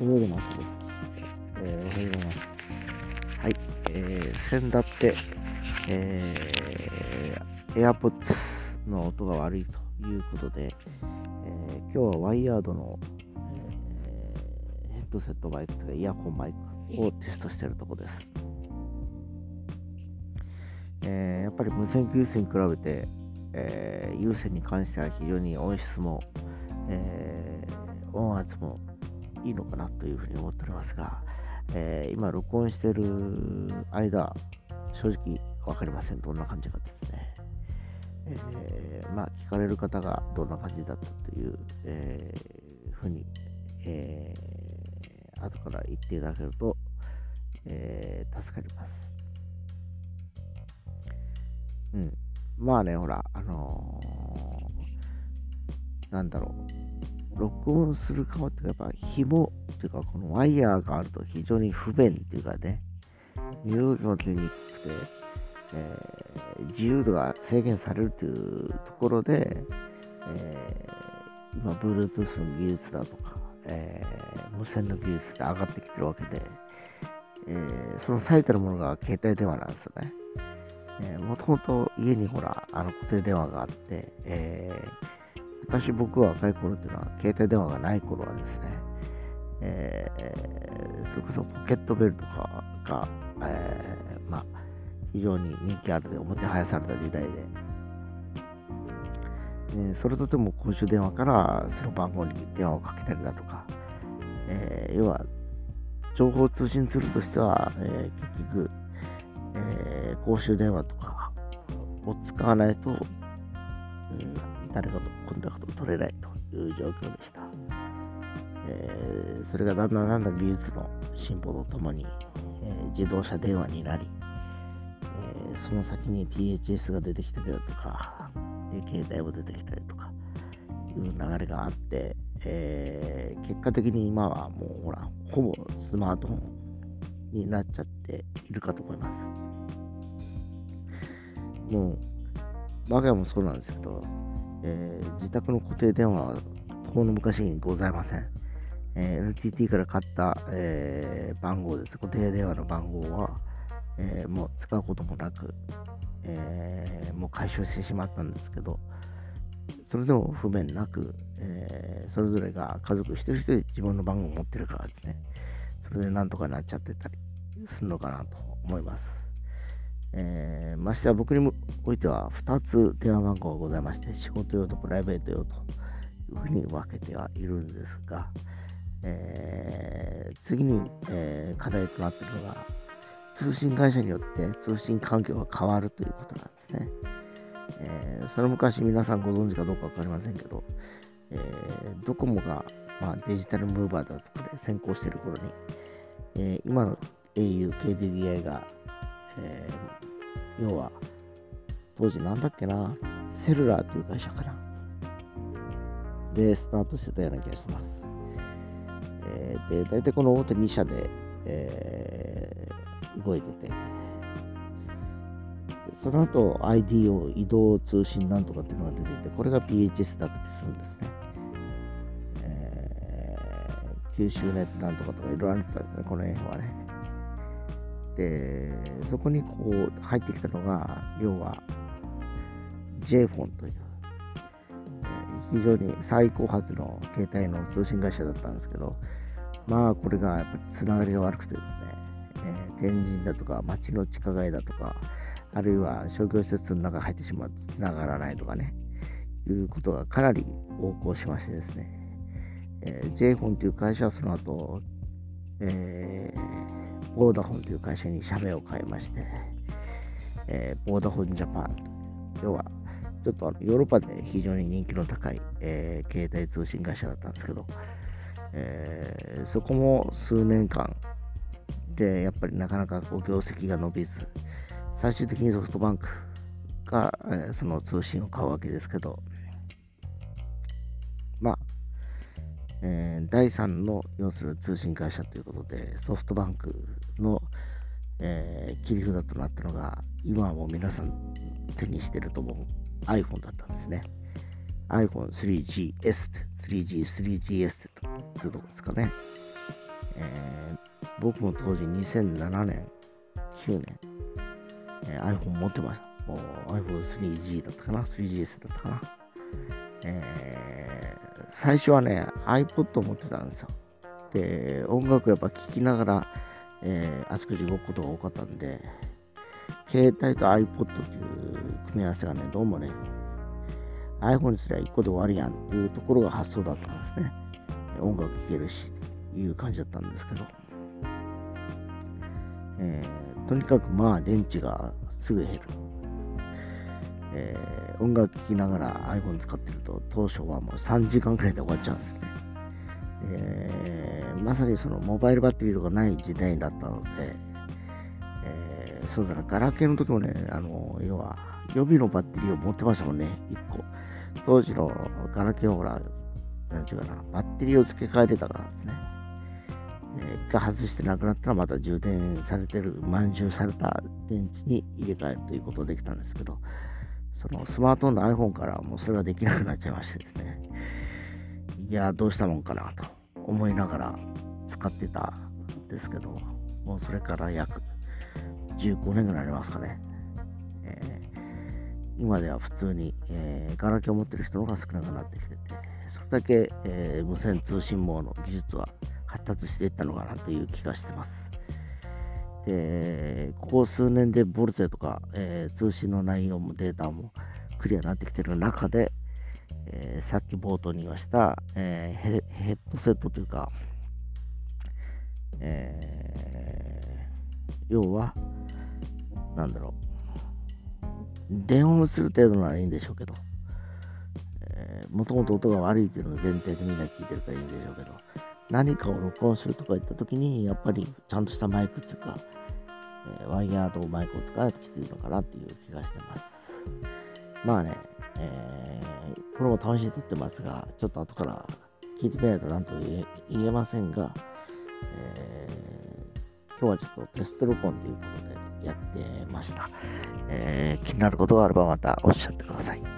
土曜日の朝です。えー、おはようございます。はい、えー、先だって、えー、AirPods の音が悪いということで、えー、今日はワイヤードの、えー、ヘッドセットマイクとかイヤホンマイクをテストしているところです。えー、やっぱり無線給水に比べて、えー、有線に関しては非常に音質も、えー、音圧もいいのかなというふうに思っておりますが、えー、今録音している間、正直わかりません。どんな感じかですね。えー、まあ、聞かれる方がどんな感じだったという、えー、ふうに、えー、後から言っていただけると、えー、助かります。うん。まあね、ほら、あのー、なんだろう。録音する側ってやっぱ紐っていうかこのワイヤーがあると非常に不便っていうかね、身動きも取りにくくて、えー、自由度が制限されるというところで、えー、今、Bluetooth の技術だとか、えー、無線の技術で上がってきてるわけで、えー、その最たるものが携帯電話なんですよね。もともと家にほら、あの固定電話があって、えー、昔僕が若い頃っていうのは、携帯電話がない頃はですね、えー、それこそポケットベルとかが、えー、まあ、非常に人気あるで、表はやされた時代で、えー、それとても公衆電話からその番号に電話をかけたりだとか、えー、要は、情報通信ツールとしては、えー、結局、えー、公衆電話とかを使わないと、うん、誰かとコンタク取れないという状況でした。えー、それがだんだんだんだん技術の進歩とともに、えー、自動車電話になり、えその先に PHS が出てきたりだとか、携帯も出てきたりとかいう流れがあって、え結果的に今はもうほら、ほぼスマートフォンになっちゃっているかと思います。もう、我が家もそうなんですけど、えー、自宅の固定電話は遠の昔にございません。えー、NTT から買った、えー、番号です。固定電話の番号は、え、もう使うこともなく、えもう解消してしまったんですけど、それでも不便なく、えそれぞれが家族一人一人自分の番号を持ってるからですね、それでなんとかなっちゃってたりするのかなと思います。えー、ましては僕においては2つ電話番号がございまして、仕事用とプライベート用というふうに分けてはいるんですが、えー、次に、えー、課題となっているのが、通信会社によって通信環境が変わるということなんですね。えー、その昔皆さんご存知かどうか分かりませんけど、えー、ドコモが、まあ、デジタルムーバーだとかで先行している頃に、えー、今の au、KDDI が、えー、要は、当時なんだっけな、セルラーという会社かな。で、スタートしてたような気がします。えー、で、大体この大手2社で、えー、動いてて、その後 IDO 移動通信なんとかっていうのが出ていて、これが PHS だったりするんですね。えー、九州ネットなんとかとかいろいろあったんですね、この辺はね。で、そこにこう入ってきたのが、要は j フォンという、非常に最高発の携帯の通信会社だったんですけど、まあこれがやっぱりつながりが悪くてですね、えー、天神だとか街の地下街だとか、あるいは商業施設の中に入ってしまうとつながらないとかね、いうことがかなり横行しましてですね、えー、j フォンという会社はその後、えー、ボーダフォンという会社に社名を変えまして、えー、ボーダフォンジャパン。要は、ちょっとあのヨーロッパで非常に人気の高い、えー、携帯通信会社だったんですけど、えー、そこも数年間で、やっぱりなかなかこう業績が伸びず、最終的にソフトバンクが、えー、その通信を買うわけですけど、まあ、えー、第3の要する通信会社ということで、ソフトバンクの、えー、切り札となったのが、今はもう皆さん手にしてると思う iPhone だったんですね。iPhone3GS、3G、3GS というとこですかね。えー、僕も当時2007年、9年、えー、iPhone 持ってました。iPhone3G だったかな ?3GS だったかな？えー、最初はね、iPod 持ってたんですよ。で、音楽やっぱ聴きながら、えー、あちこち動くことが多かったんで、携帯と iPod っていう組み合わせがね、どうもね、iPhone にすれば1個で終わりやんっていうところが発想だったんですね。音楽聴けるし、いう感じだったんですけど、えー、とにかくまあ電池がすぐ減る。えー、音楽聴きながら iPhone 使ってると、当初はもう3時間くらいで終わっちゃうんですね。えー、まさにそのモバイルバッテリーとかない時代だったので、えー、そうだな、ガラケーの時もね、あの、要は予備のバッテリーを持ってましたもんね、1個。当時のガラケーはほら、なんちゅうかな、バッテリーを付け替えてたからですね。えー、一回外してなくなったらまた充電されてる、満充された電池に入れ替えるということができたんですけど、そのスマートフォンの iPhone からもうそれができなくなっちゃいましてですね。いや、どうしたもんかなと思いながら使ってたんですけど、もうそれから約15年ぐらいありますかね。えー、今では普通に、えー、ガラケーを持ってる人の方が少なくなってきてて、それだけ、えー、無線通信網の技術は発達していったのかなという気がしてます。で、ここ数年でボルテとか、えー、通信の内容もデータもクリアになってきてる中で、えー、さっき冒頭に言いました、えー、ヘッドセットというか、え要は、なんだろう、電話をする程度ならいいんでしょうけど、もともと音が悪いっていうのを前提でみんな聞いてるからいいんでしょうけど、何かを録音するとか言った時に、やっぱりちゃんとしたマイクっていうか、えー、ワイヤーとマイクを使わないときついのかなっていう気がしてます。まあね、えー、これも試しに撮ってますが、ちょっと後から聞いてみないと何と言えませんが、えー、今日はちょっとテスト録音ということでやってました。えー、気になることがあればまたおっしゃってください。